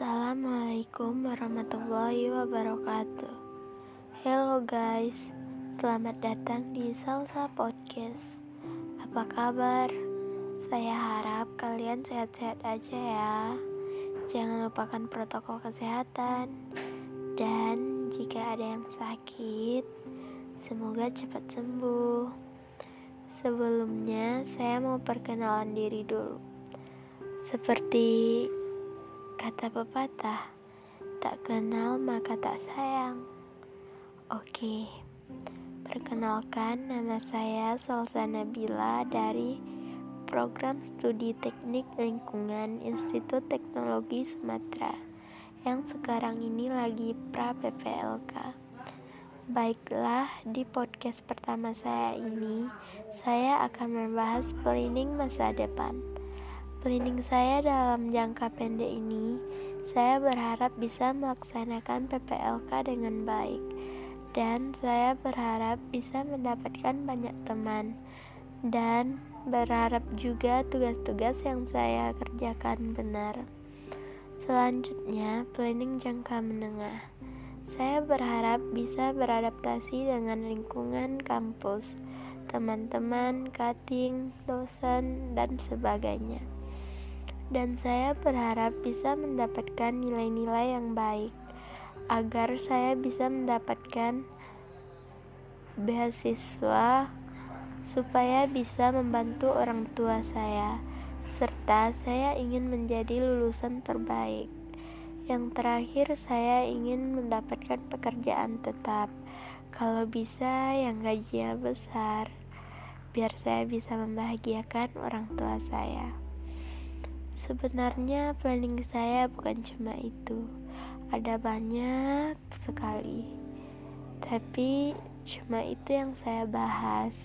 Assalamualaikum warahmatullahi wabarakatuh. Hello guys, selamat datang di Salsa Podcast. Apa kabar? Saya harap kalian sehat-sehat aja ya. Jangan lupakan protokol kesehatan. Dan jika ada yang sakit, semoga cepat sembuh. Sebelumnya, saya mau perkenalan diri dulu. Seperti Kata pepatah, tak kenal maka tak sayang. Oke, perkenalkan nama saya Salsa Nabila dari Program Studi Teknik Lingkungan Institut Teknologi Sumatera yang sekarang ini lagi pra PPLK. Baiklah, di podcast pertama saya ini, saya akan membahas planning masa depan. Planning saya dalam jangka pendek ini, saya berharap bisa melaksanakan PPLK dengan baik, dan saya berharap bisa mendapatkan banyak teman, dan berharap juga tugas-tugas yang saya kerjakan benar. Selanjutnya, planning jangka menengah. Saya berharap bisa beradaptasi dengan lingkungan kampus, teman-teman, cutting, dosen, dan sebagainya dan saya berharap bisa mendapatkan nilai-nilai yang baik agar saya bisa mendapatkan beasiswa supaya bisa membantu orang tua saya serta saya ingin menjadi lulusan terbaik. Yang terakhir, saya ingin mendapatkan pekerjaan tetap. Kalau bisa, yang gajinya besar, biar saya bisa membahagiakan orang tua saya. Sebenarnya planning saya bukan cuma itu. Ada banyak sekali. Tapi cuma itu yang saya bahas.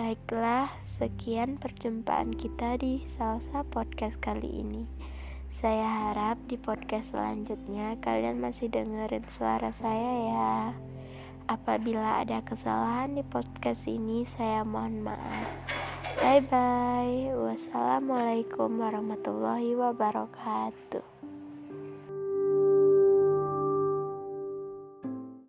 Baiklah, sekian perjumpaan kita di Salsa Podcast kali ini. Saya harap di podcast selanjutnya kalian masih dengerin suara saya ya. Apabila ada kesalahan di podcast ini, saya mohon maaf. Bye bye. Wassalamualaikum warahmatullahi wabarakatuh.